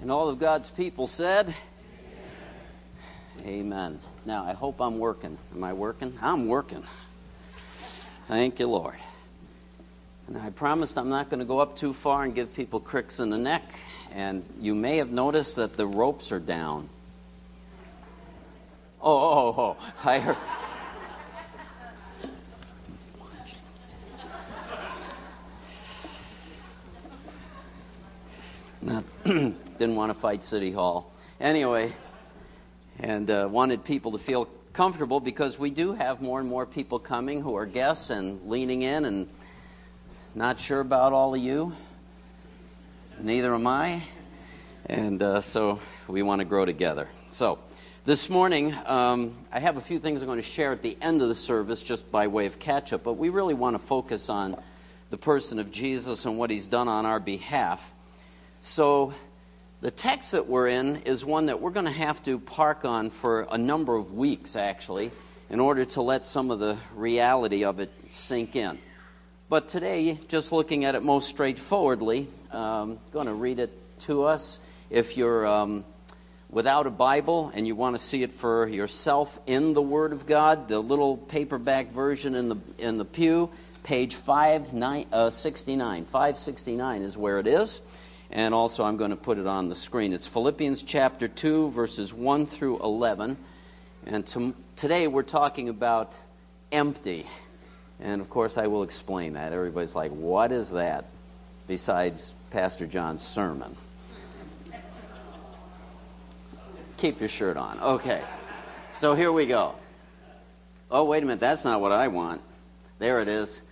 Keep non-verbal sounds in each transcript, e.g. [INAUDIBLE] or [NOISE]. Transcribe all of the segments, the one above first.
And all of God's people said, Amen. Amen. Now, I hope I'm working. Am I working? I'm working. Thank you, Lord. And I promised I'm not going to go up too far and give people cricks in the neck. And you may have noticed that the ropes are down. Oh, oh, oh. oh. I heard. Not, didn't want to fight City Hall. Anyway, and uh, wanted people to feel comfortable because we do have more and more people coming who are guests and leaning in and not sure about all of you. Neither am I. And uh, so we want to grow together. So this morning, um, I have a few things I'm going to share at the end of the service just by way of catch up, but we really want to focus on the person of Jesus and what he's done on our behalf. So, the text that we're in is one that we're going to have to park on for a number of weeks, actually, in order to let some of the reality of it sink in. But today, just looking at it most straightforwardly, I'm um, going to read it to us. If you're um, without a Bible and you want to see it for yourself in the Word of God, the little paperback version in the in the pew, page 569, uh, 569 is where it is and also I'm going to put it on the screen. It's Philippians chapter 2, verses 1 through 11. And to, today we're talking about empty. And of course, I will explain that. Everybody's like, what is that? Besides Pastor John's sermon. Keep your shirt on. Okay. So here we go. Oh, wait a minute. That's not what I want. There it is.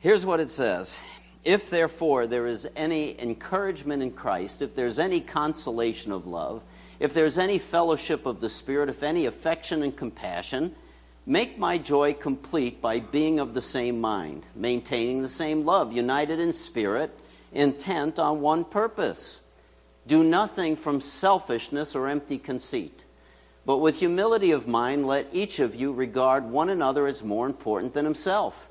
Here's what it says if therefore there is any encouragement in Christ, if there's any consolation of love, if there's any fellowship of the Spirit, if any affection and compassion, make my joy complete by being of the same mind, maintaining the same love, united in spirit, intent on one purpose. Do nothing from selfishness or empty conceit, but with humility of mind, let each of you regard one another as more important than himself.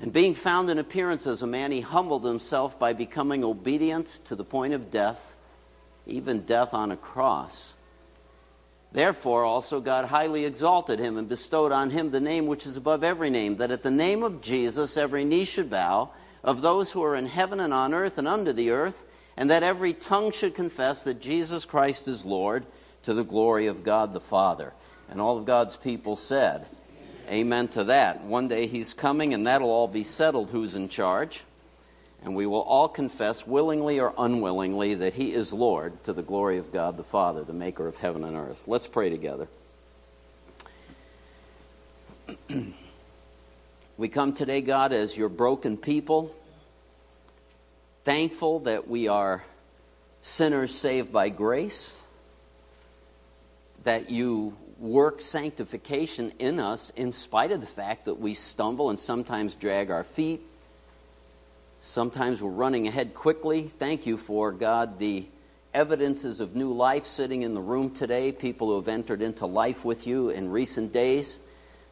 And being found in appearance as a man, he humbled himself by becoming obedient to the point of death, even death on a cross. Therefore, also God highly exalted him and bestowed on him the name which is above every name, that at the name of Jesus every knee should bow, of those who are in heaven and on earth and under the earth, and that every tongue should confess that Jesus Christ is Lord, to the glory of God the Father. And all of God's people said, Amen to that. One day he's coming, and that'll all be settled who's in charge. And we will all confess, willingly or unwillingly, that he is Lord to the glory of God the Father, the maker of heaven and earth. Let's pray together. [CLEARS THROAT] we come today, God, as your broken people, thankful that we are sinners saved by grace, that you work sanctification in us in spite of the fact that we stumble and sometimes drag our feet. Sometimes we're running ahead quickly. Thank you for, God, the evidences of new life sitting in the room today, people who have entered into life with you in recent days.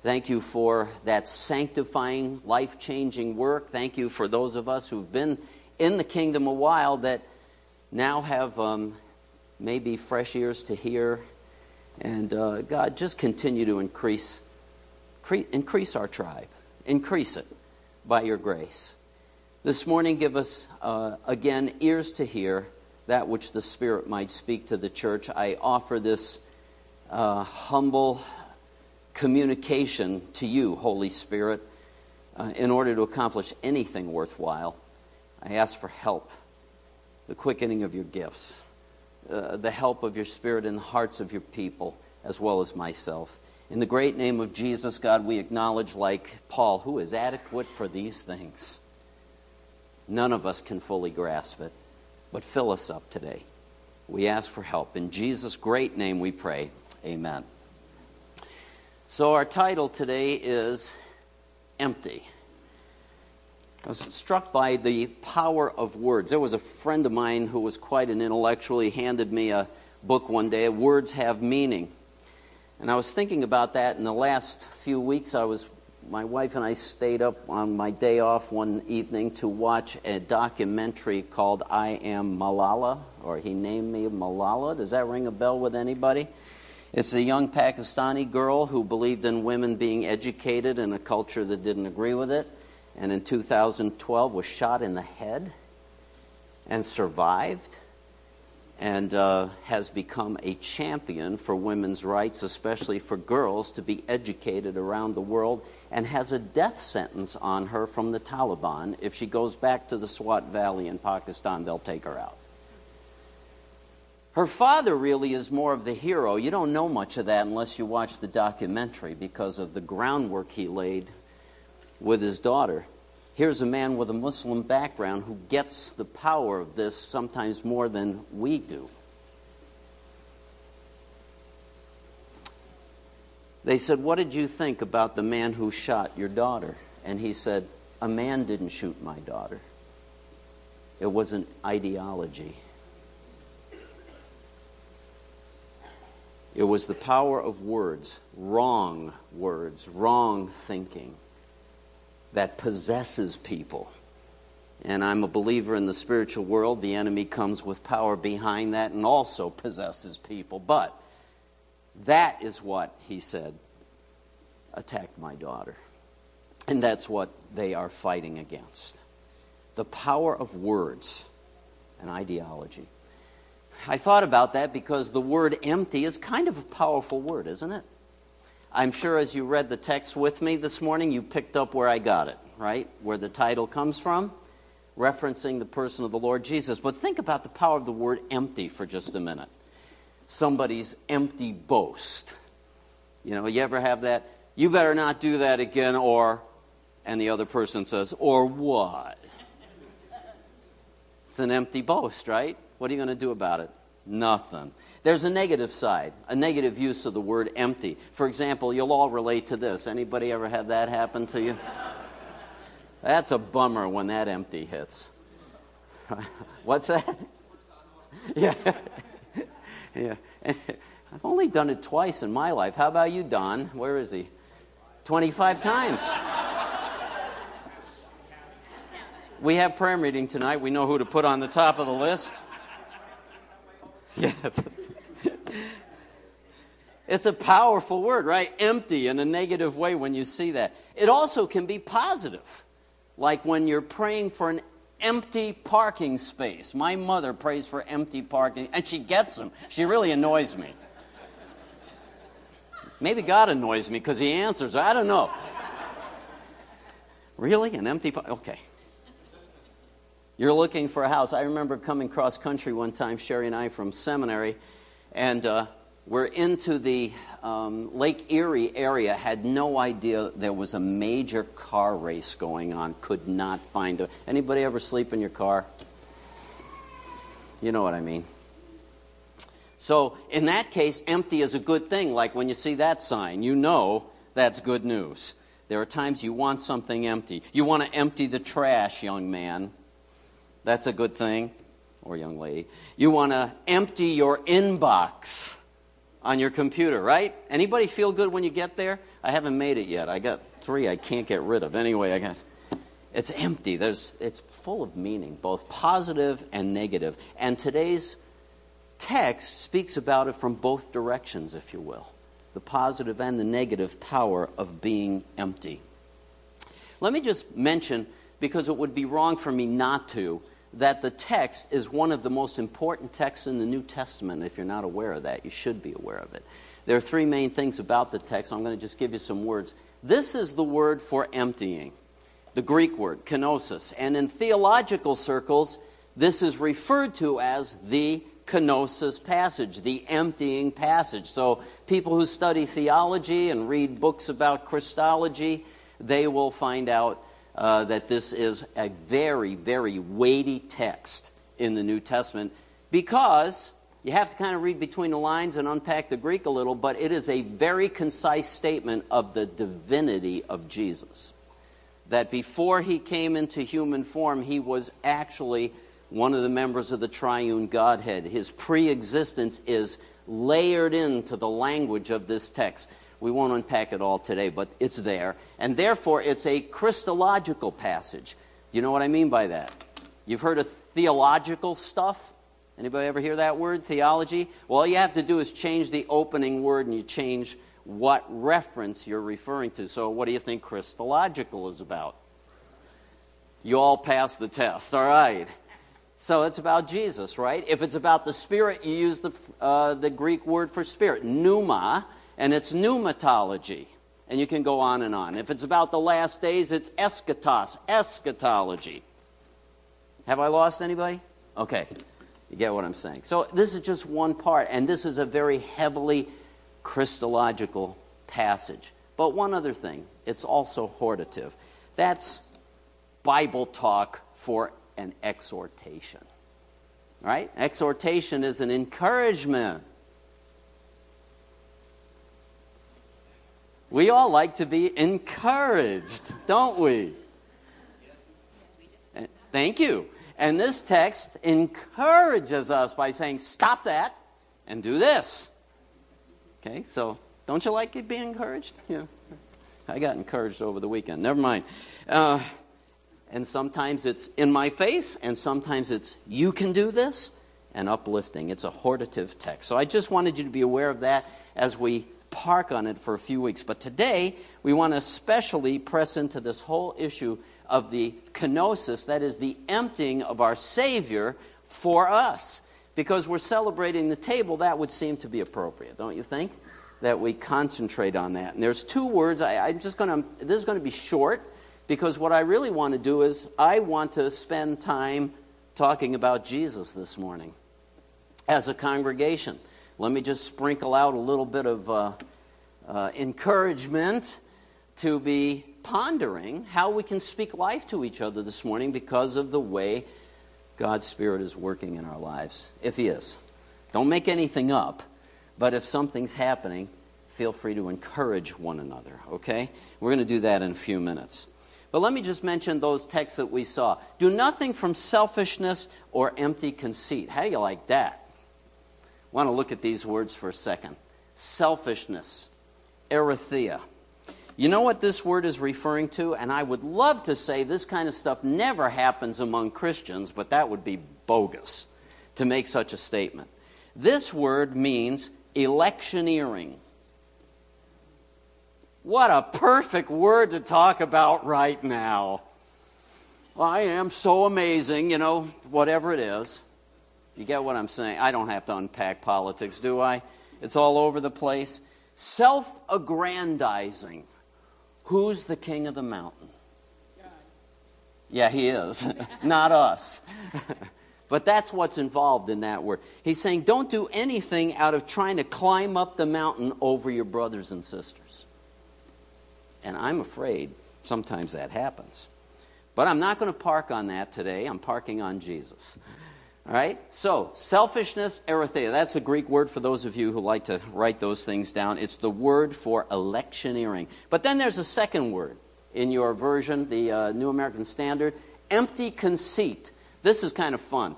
Thank you for that sanctifying, life changing work. Thank you for those of us who've been in the kingdom a while that now have um, maybe fresh ears to hear and uh, God, just continue to increase, cre- increase our tribe, increase it by your grace. This morning, give us uh, again ears to hear that which the Spirit might speak to the church. I offer this uh, humble communication to you, Holy Spirit, uh, in order to accomplish anything worthwhile. I ask for help, the quickening of your gifts. Uh, the help of your Spirit in the hearts of your people, as well as myself. In the great name of Jesus, God, we acknowledge, like Paul, who is adequate for these things. None of us can fully grasp it, but fill us up today. We ask for help. In Jesus' great name we pray. Amen. So, our title today is Empty. I was struck by the power of words. There was a friend of mine who was quite an intellectual. He handed me a book one day, Words Have Meaning. And I was thinking about that in the last few weeks. I was, my wife and I stayed up on my day off one evening to watch a documentary called I Am Malala, or He Named Me Malala. Does that ring a bell with anybody? It's a young Pakistani girl who believed in women being educated in a culture that didn't agree with it, and in 2012 was shot in the head and survived and uh, has become a champion for women's rights, especially for girls to be educated around the world, and has a death sentence on her from the Taliban. If she goes back to the Swat Valley in Pakistan, they'll take her out. Her father really is more of the hero. You don't know much of that unless you watch the documentary because of the groundwork he laid with his daughter. Here's a man with a Muslim background who gets the power of this sometimes more than we do. They said, What did you think about the man who shot your daughter? And he said, A man didn't shoot my daughter, it was an ideology. It was the power of words, wrong words, wrong thinking that possesses people. And I'm a believer in the spiritual world. The enemy comes with power behind that and also possesses people. But that is what he said attacked my daughter. And that's what they are fighting against the power of words and ideology. I thought about that because the word empty is kind of a powerful word, isn't it? I'm sure as you read the text with me this morning, you picked up where I got it, right? Where the title comes from, referencing the person of the Lord Jesus. But think about the power of the word empty for just a minute. Somebody's empty boast. You know, you ever have that? You better not do that again, or, and the other person says, or what? It's an empty boast, right? What are you going to do about it? Nothing. There's a negative side, a negative use of the word empty. For example, you'll all relate to this. Anybody ever have that happen to you? That's a bummer when that empty hits. [LAUGHS] What's that? [LAUGHS] Yeah. [LAUGHS] yeah. I've only done it twice in my life. How about you, Don? Where is he? 25 times. We have prayer meeting tonight. We know who to put on the top of the list. Yeah. it's a powerful word, right? Empty in a negative way when you see that. It also can be positive, like when you're praying for an empty parking space. My mother prays for empty parking, and she gets them. She really annoys me. Maybe God annoys me because He answers. I don't know. Really? An empty parking? Okay. You're looking for a house. I remember coming cross country one time, Sherry and I, from seminary, and uh, we're into the um, Lake Erie area. Had no idea there was a major car race going on. Could not find a. Anybody ever sleep in your car? You know what I mean. So, in that case, empty is a good thing. Like when you see that sign, you know that's good news. There are times you want something empty. You want to empty the trash, young man. That's a good thing, or young lady. You want to empty your inbox on your computer, right? Anybody feel good when you get there? I haven't made it yet. I got three I can't get rid of. Anyway, I got it's empty. There's it's full of meaning, both positive and negative. And today's text speaks about it from both directions, if you will. The positive and the negative power of being empty. Let me just mention, because it would be wrong for me not to, that the text is one of the most important texts in the New Testament. If you're not aware of that, you should be aware of it. There are three main things about the text. I'm going to just give you some words. This is the word for emptying, the Greek word, kenosis. And in theological circles, this is referred to as the kenosis passage, the emptying passage. So people who study theology and read books about Christology, they will find out uh, that this is a very, very weighty text in the New Testament because You have to kind of read between the lines and unpack the Greek a little, but it is a very concise statement of the divinity of Jesus. That before he came into human form, he was actually one of the members of the triune Godhead. His pre existence is layered into the language of this text. We won't unpack it all today, but it's there. And therefore, it's a Christological passage. Do you know what I mean by that? You've heard of theological stuff? Anybody ever hear that word, theology? Well, all you have to do is change the opening word and you change what reference you're referring to. So, what do you think Christological is about? You all passed the test, all right. So it's about Jesus, right? If it's about the Spirit, you use the, uh, the Greek word for Spirit, pneuma, and it's pneumatology. And you can go on and on. If it's about the last days, it's eschatos, eschatology. Have I lost anybody? Okay. You get what I'm saying. So this is just one part, and this is a very heavily Christological passage. But one other thing, it's also hortative. That's Bible talk for an exhortation. Right? Exhortation is an encouragement. We all like to be encouraged, don't we? Thank you. And this text encourages us by saying, stop that and do this. Okay, so don't you like it being encouraged? Yeah. I got encouraged over the weekend. Never mind. Uh, and sometimes it's in my face, and sometimes it's you can do this, and uplifting. It's a hortative text. So I just wanted you to be aware of that as we park on it for a few weeks. But today, we want to especially press into this whole issue of the kenosis, that is, the emptying of our Savior for us. Because we're celebrating the table, that would seem to be appropriate, don't you think? That we concentrate on that. And there's two words. I, am just going to, this is going to be short because what I really want to do is I want to spend time talking about Jesus this morning as a congregation. Let me just sprinkle out a little bit of uh, uh, encouragement to be pondering how we can speak life to each other this morning because of the way God's Spirit is working in our lives, if He is. Don't make anything up, but if something's happening, feel free to encourage one another, okay? We're going to do that in a few minutes. But let me just mention those texts that we saw. Do nothing from selfishness or empty conceit. How do you like that? Want to look at these words for a second. Selfishness, eritheia. You know what this word is referring to? And I would love to say this kind of stuff never happens among Christians, but that would be bogus to make such a statement. This word means electioneering. What a perfect word to talk about right now. I am so amazing, you know, whatever it is. You get what I'm saying? I don't have to unpack politics, do I? It's all over the place. Self aggrandizing. Who's the king of the mountain? God. Yeah, he is. [LAUGHS] Not us. [LAUGHS] but that's what's involved in that word. He's saying, don't do anything out of trying to climb up the mountain over your brothers and sisters. And I'm afraid sometimes that happens. But I'm not going to park on that today. I'm parking on Jesus. [LAUGHS] All right? So, selfishness, eritheia. That's a Greek word for those of you who like to write those things down. It's the word for electioneering. But then there's a second word in your version, the uh, New American Standard empty conceit. This is kind of fun.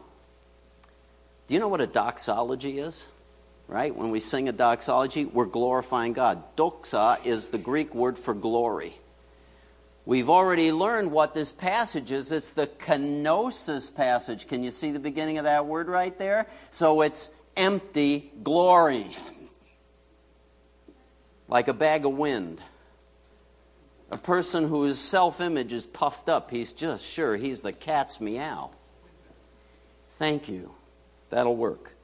Do you know what a doxology is? right? When we sing a doxology, we're glorifying God. Doxa is the Greek word for glory. We've already learned what this passage is. It's the kenosis passage. Can you see the beginning of that word right there? So it's empty glory. [LAUGHS] Like a bag of wind. A person whose self image is puffed up, he's just sure he's the cat's meow. Thank you. That'll work.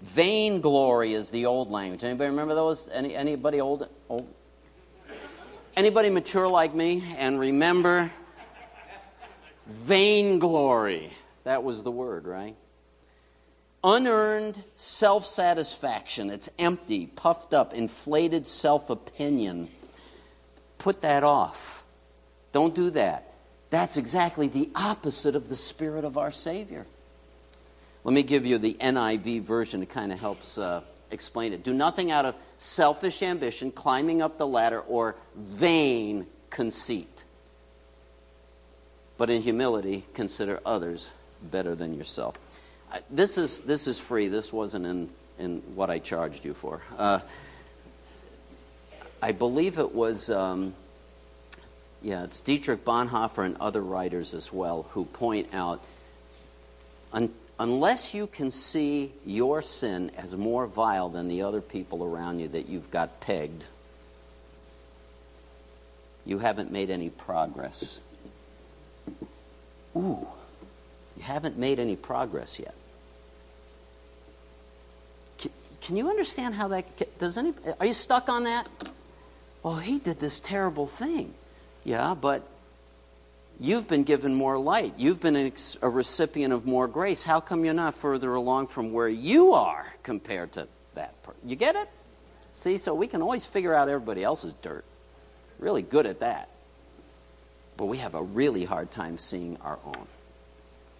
Vainglory is the old language. Anybody remember those? Any, anybody old, old? Anybody mature like me and remember vainglory? That was the word, right? Unearned self satisfaction. It's empty, puffed up, inflated self opinion. Put that off. Don't do that. That's exactly the opposite of the spirit of our Savior. Let me give you the NIV version. It kind of helps uh, explain it. Do nothing out of selfish ambition, climbing up the ladder, or vain conceit. But in humility, consider others better than yourself. This is, this is free. This wasn't in, in what I charged you for. Uh, I believe it was, um, yeah, it's Dietrich Bonhoeffer and other writers as well who point out unless you can see your sin as more vile than the other people around you that you've got pegged, you haven't made any progress. Ooh, you haven't made any progress yet. Can, you understand how that does any are you stuck on that? Well, he did this terrible thing. Yeah, but you've been given more light. You've been a, recipient of more grace. How come you're not further along from where you are compared to that person? You get it? See, so we can always figure out everybody else's dirt. Really good at that. But we have a really hard time seeing our own.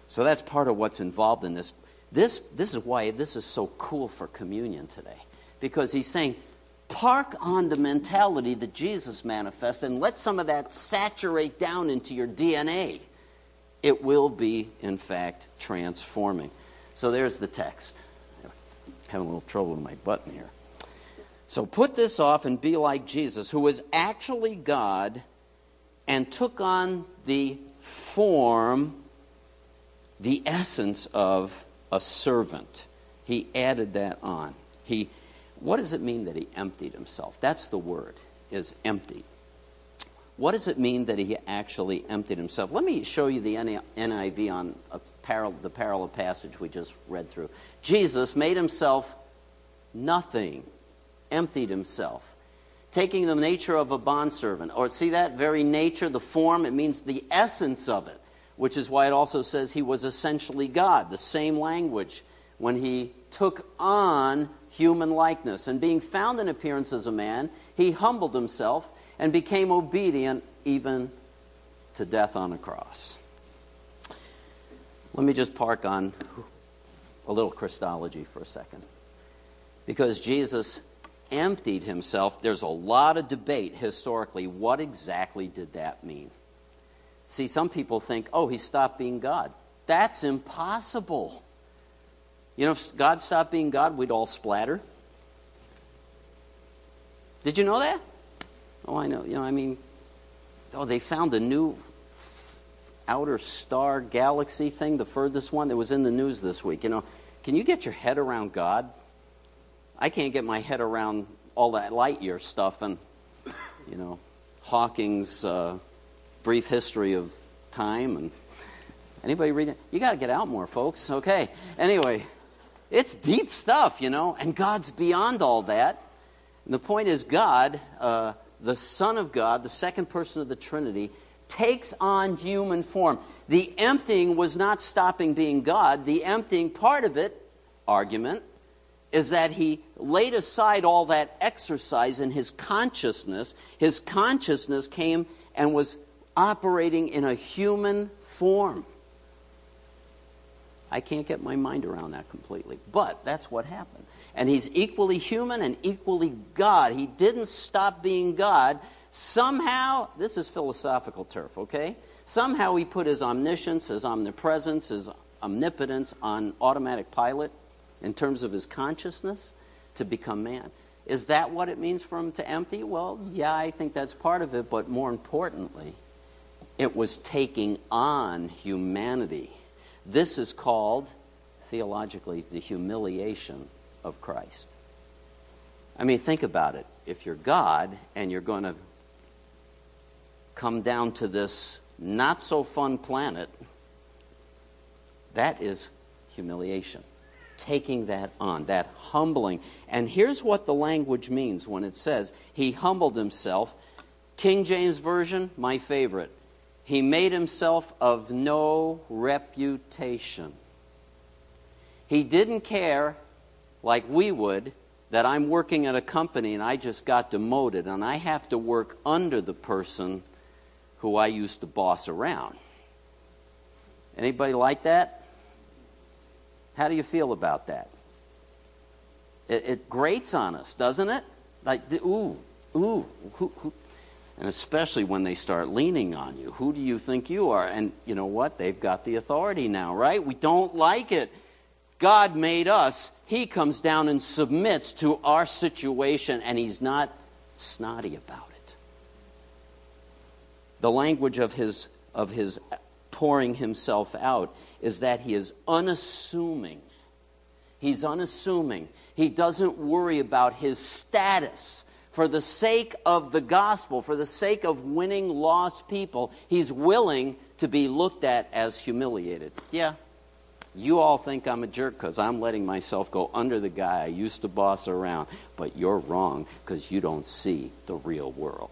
So that's part of what's involved in this. This, this is why this is so cool for communion today. Because he's saying, park on the mentality that Jesus manifests and let some of that saturate down into your DNA. It will be, in fact, transforming. So there's the text. I'm having a little trouble with my button here. So put this off and be like Jesus, who was actually God and took on the form, the essence of a servant. He added that on. He what does it mean that he emptied himself? That's the word, is empty. What does it mean that he actually emptied himself? Let me show you the NIV on parallel, the parallel passage we just read through. Jesus made himself nothing, emptied himself, taking the nature of a bondservant. Or see that very nature, the form, it means the essence of it, which is why it also says he was essentially God, the same language when he took on human likeness. And being found in appearance as a man, he humbled himself and became obedient even to death on a cross. Let me just park on a little Christology for a second. Because Jesus emptied himself, there's a lot of debate historically. What exactly did that mean? See, some people think, oh, he stopped being God. That's impossible. You know, if God stopped being God, we'd all splatter. Did you know that? Oh, I know. You know, I mean, oh, they found a new outer star galaxy thing, the furthest one that was in the news this week. You know, can you get your head around God? I can't get my head around all that light year stuff and, you know, Hawking's uh, brief history of time and anybody reading? You got to get out more, folks. Okay. Anyway, it's deep stuff, you know, and God's beyond all that. And the point is, God, uh, the Son of God, the second person of the Trinity, takes on human form. The emptying was not stopping being God. The emptying part of it, argument, is that he laid aside all that exercise in his consciousness. His consciousness came and was operating in a human form. I can't get my mind around that completely. But that's what happened. And he's equally human and equally God. He didn't stop being God. Somehow, this is philosophical turf, okay? Somehow he put his omniscience, his omnipresence, his omnipotence on automatic pilot in terms of his consciousness to become man. Is that what it means for him to empty? Well, yeah, I think that's part of it, but more importantly, it was taking on humanity this is called, theologically, the humiliation of Christ. I mean, think about it. If you're God and you're going to come down to this not so fun planet, that is humiliation. Taking that on, that humbling. And here's what the language means when it says, He humbled himself. King James Version, my favorite. He made himself of no reputation. He didn't care, like we would, that I'm working at a company and I just got demoted and I have to work under the person who I used to boss around. Anybody like that? How do you feel about that? It, it grates on us, doesn't it? Like, the, ooh, ooh, who, who, and especially when they start leaning on you. Who do you think you are? And you know what? They've got the authority now, right? We don't like it. God made us. He comes down and submits to our situation, and He's not snotty about it. The language of His, of his pouring Himself out is that He is unassuming. He's unassuming. He doesn't worry about his status for the sake of the gospel, for the sake of winning lost people, he's willing to be looked at as humiliated. Yeah, you all think I'm a jerk because I'm letting myself go under the guy I used to boss around, but you're wrong because you don't see the real world.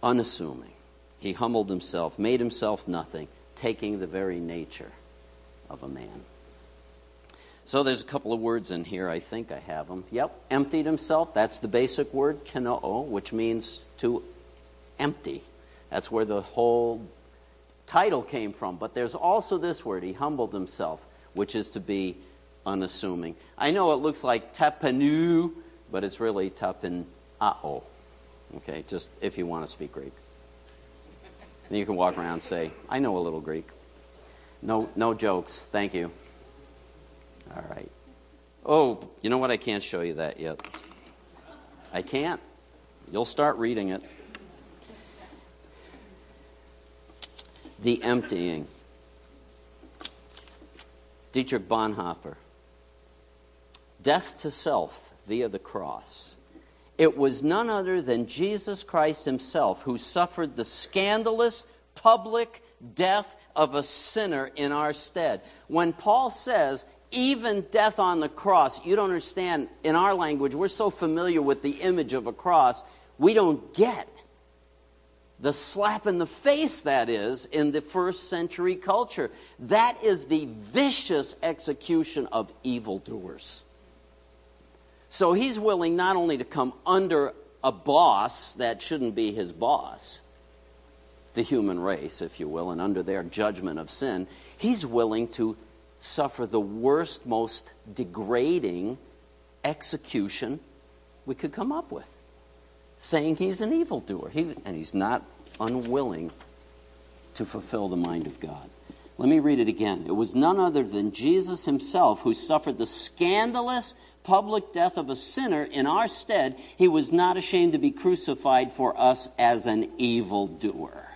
Unassuming. He humbled himself, made himself nothing, taking the very nature of a man. So there's a couple of words in here. I think I have them. Yep, emptied himself. That's the basic word, kenoo, which means to empty. That's where the whole title came from. But there's also this word, he humbled himself, which is to be unassuming. I know it looks like tepanu, but it's really tapenao. Okay, just if you want to speak Greek. And you can walk around and say, I know a little Greek. No, no jokes. Thank you. All right. Oh, you know what? I can't show you that yet. I can't. You'll start reading it. The emptying. Dietrich Bonhoeffer. Death to self via the cross. It was none other than Jesus Christ himself who suffered the scandalous public death of a sinner in our stead. When Paul says even death on the cross, you don't understand, in our language, we're so familiar with the image of a cross, we don't get the slap in the face that is in the first century culture. That is the vicious execution of evildoers. So he's willing not only to come under a boss that shouldn't be his boss, the human race, if you will, and under their judgment of sin, he's willing to suffer the worst, most degrading execution we could come up with, saying he's an evildoer. He, and he's not unwilling to fulfill the mind of God. Let me read it again. It was none other than Jesus himself who suffered the scandalous public death of a sinner in our stead. He was not ashamed to be crucified for us as an evildoer.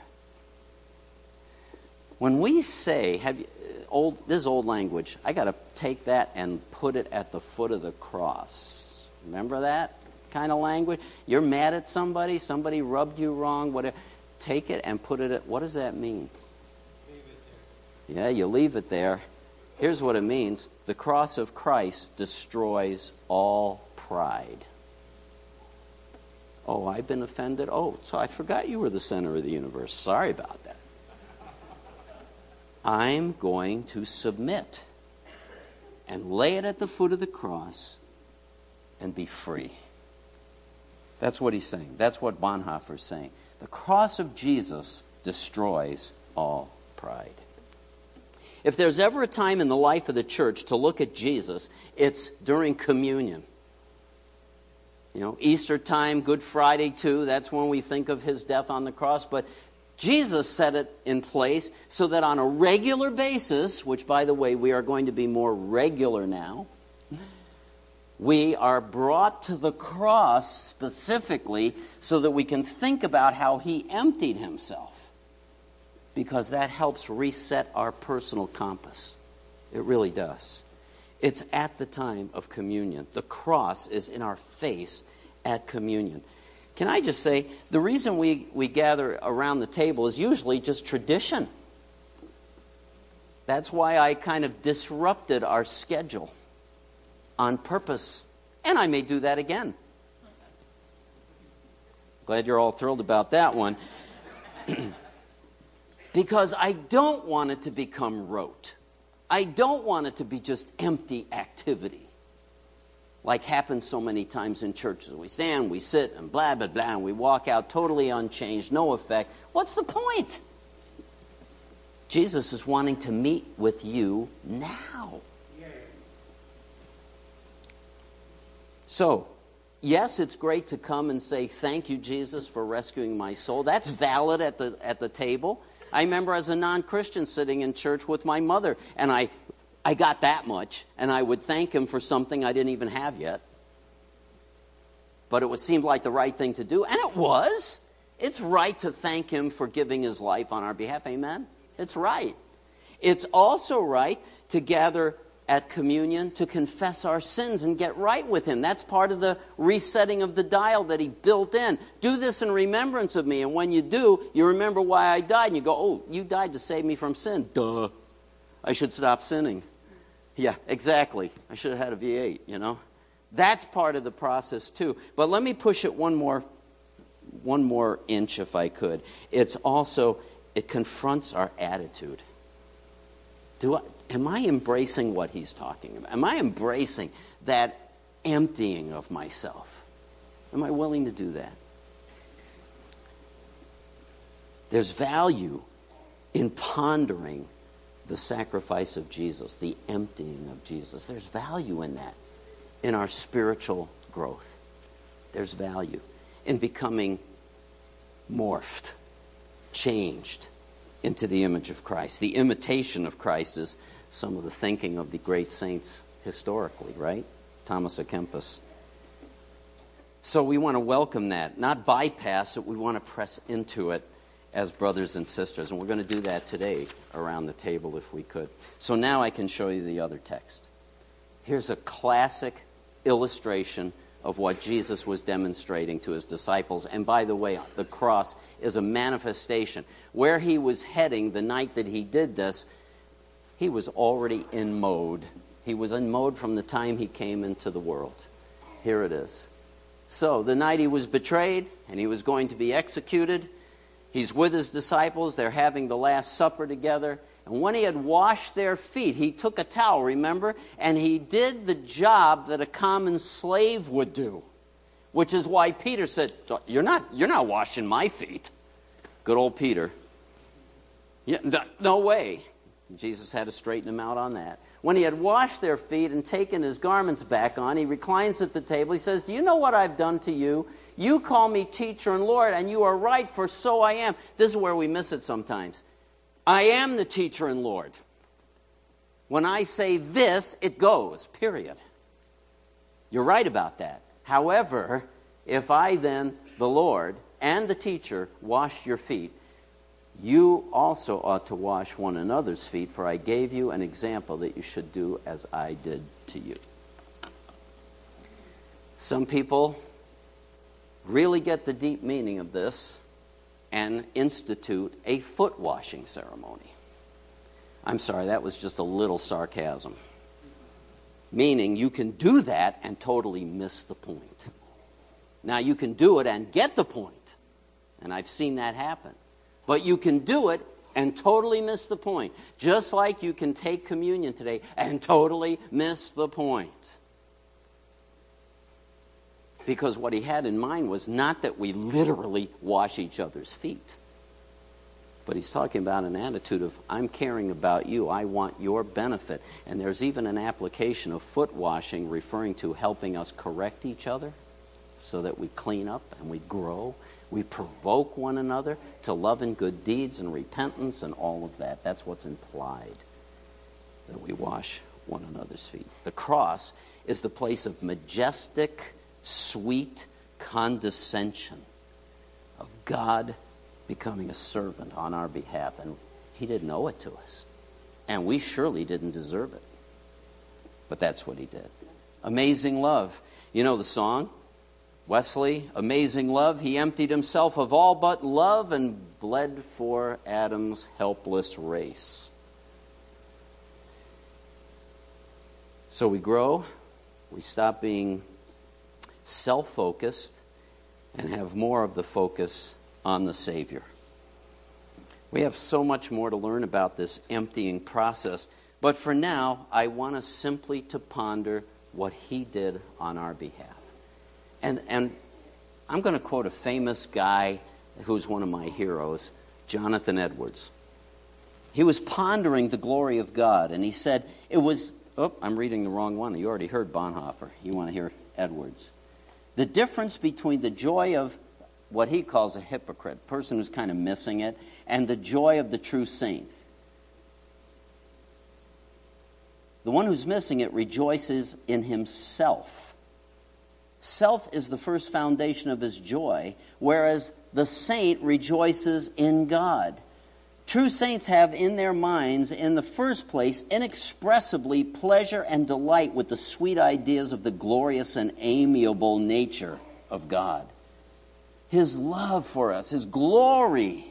When we say, have you, old, this is old language. I got to take that and put it at the foot of the cross. Remember that kind of language? You're mad at somebody, somebody rubbed you wrong, whatever. Take it and put it at, what does that mean? Yeah, you leave it there. Here's what it means the cross of Christ destroys all pride. Oh, I've been offended. Oh, so I forgot you were the center of the universe. Sorry about that. I'm going to submit and lay it at the foot of the cross and be free. That's what he's saying. That's what Bonhoeffer's saying. The cross of Jesus destroys all pride. If there's ever a time in the life of the church to look at Jesus, it's during communion. You know, Easter time, Good Friday too, that's when we think of his death on the cross. But Jesus set it in place so that on a regular basis, which by the way, we are going to be more regular now, we are brought to the cross specifically so that we can think about how he emptied himself. Because that helps reset our personal compass. It really does. It's at the time of communion. The cross is in our face at communion. Can I just say, the reason we, we gather around the table is usually just tradition. That's why I kind of disrupted our schedule on purpose. And I may do that again. Glad you're all thrilled about that one. [CLEARS THROAT] because I don't want it to become rote. I don't want it to be just empty activity like happens so many times in churches. We stand, we sit, and blah, blah, blah, and we walk out totally unchanged, no effect. What's the point? Jesus is wanting to meet with you now. So, yes, it's great to come and say, Thank you, Jesus, for rescuing my soul. That's valid at the, at the table. I remember as a non Christian sitting in church with my mother, and I, I got that much, and I would thank him for something I didn't even have yet. But it was, seemed like the right thing to do, and it was. It's right to thank him for giving his life on our behalf. Amen? It's right. It's also right to gather at communion to confess our sins and get right with Him. That's part of the resetting of the dial that He built in. Do this in remembrance of me. And when you do, you remember why I died. And you go, Oh, you died to save me from sin. Duh. I should stop sinning. Yeah, exactly. I should have had a V8, you know? That's part of the process too. But let me push it one more one more inch if I could. It's also it confronts our attitude. Do I, am I embracing what he's talking about? Am I embracing that emptying of myself? Am I willing to do that? There's value in pondering the sacrifice of Jesus, the emptying of Jesus. There's value in that, in our spiritual growth. There's value in becoming morphed, changed into the image of Christ. The imitation of Christ is some of the thinking of the great saints historically, right? Thomas à Kempis. So we want to welcome that, not bypass it, we want to press into it as brothers and sisters. And we're going to do that today around the table if we could. So now I can show you the other text. Here's a classic illustration of what Jesus was demonstrating to his disciples. And by the way, the cross is a manifestation. Where he was heading the night that he did this, he was already in mode. He was in mode from the time he came into the world. Here it is. So, the night he was betrayed and he was going to be executed, he's with his disciples. They're having the Last Supper together. And when he had washed their feet, he took a towel, remember? And he did the job that a common slave would do, which is why Peter said, You're not, you're not washing my feet. Good old Peter. Yeah, no, no way. Jesus had to straighten him out on that. When he had washed their feet and taken his garments back on, he reclines at the table. He says, Do you know what I've done to you? You call me teacher and Lord, and you are right, for so I am. This is where we miss it sometimes. I am the teacher and Lord. When I say this, it goes, period. You're right about that. However, if I then, the Lord and the teacher, wash your feet, you also ought to wash one another's feet, for I gave you an example that you should do as I did to you. Some people really get the deep meaning of this and institute a foot washing ceremony. I'm sorry, that was just a little sarcasm. Meaning you can do that and totally miss the point. Now, you can do it and get the point, and I've seen that happen. But you can do it and totally miss the point. Just like you can take communion today and totally miss the point. Because what he had in mind was not that we literally wash each other's feet, but he's talking about an attitude of, I'm caring about you, I want your benefit. And there's even an application of foot washing referring to helping us correct each other so that we clean up and we grow. We provoke one another to love and good deeds and repentance and all of that. That's what's implied that we wash one another's feet. The cross is the place of majestic sweet condescension of God becoming a servant on our behalf. And He didn't owe it to us. And we surely didn't deserve it. But that's what He did. Amazing love. You know the song? Wesley, amazing love. He emptied himself of all but love and bled for Adam's helpless race. So we grow, we stop being self focused and have more of the focus on the Savior. We have so much more to learn about this emptying process, but for now, I want us simply to ponder what He did on our behalf. And, and I'm going to quote a famous guy who's one of my heroes, Jonathan Edwards. He was pondering the glory of God, and he said, It was, oh, I'm reading the wrong one. You already heard Bonhoeffer. You want to hear Edwards. The difference between the joy of what he calls a hypocrite, person who's kind of missing it, and the joy of the true saint. The one who's missing it rejoices in himself. Self is the first foundation of his joy, whereas the saint rejoices in God. True saints have in their minds, in the first place, inexpressibly pleasure and delight with the sweet ideas of the glorious and amiable nature of God. His love for us, His glory.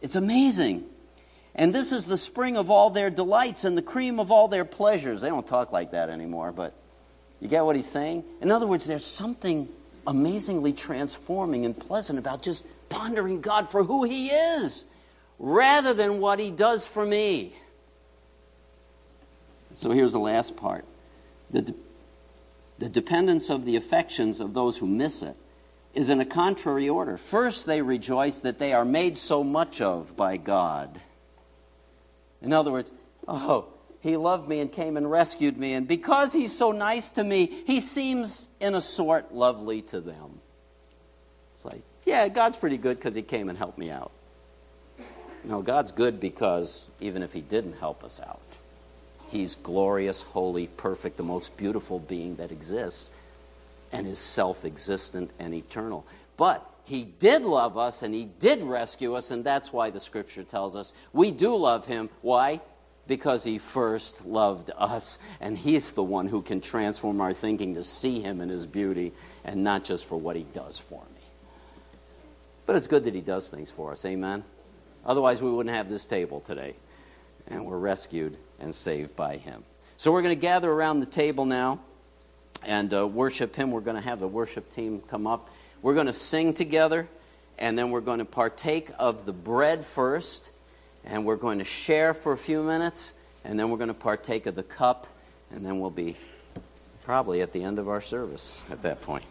It's amazing. And this is the spring of all their delights and the cream of all their pleasures. They don't talk like that anymore, but you get what he's saying? In other words, there's something amazingly transforming and pleasant about just pondering God for who He is rather than what He does for me. So here's the last part the, de- the dependence of the affections of those who miss it is in a contrary order. First, they rejoice that they are made so much of by God. In other words, oh, he loved me and came and rescued me, and because he's so nice to me, he seems, in a sort, lovely to them. It's like, yeah, God's pretty good because he came and helped me out. No, God's good because even if he didn't help us out, he's glorious, holy, perfect, the most beautiful being that exists, and is self existent and eternal. But he did love us and he did rescue us, and that's why the scripture tells us we do love him. Why? Because he first loved us, and he's the one who can transform our thinking to see him in his beauty and not just for what he does for me. But it's good that He does things for us. Amen? Otherwise, we wouldn't have this table today. And we're rescued and saved by Him. So we're going to gather around the table now and uh, worship Him. We're going to have the worship team come up. We're going to sing together, and then we're going to partake of the bread first, and we're going to share for a few minutes, and then we're going to partake of the cup, and then we'll be probably at the end of our service at that point.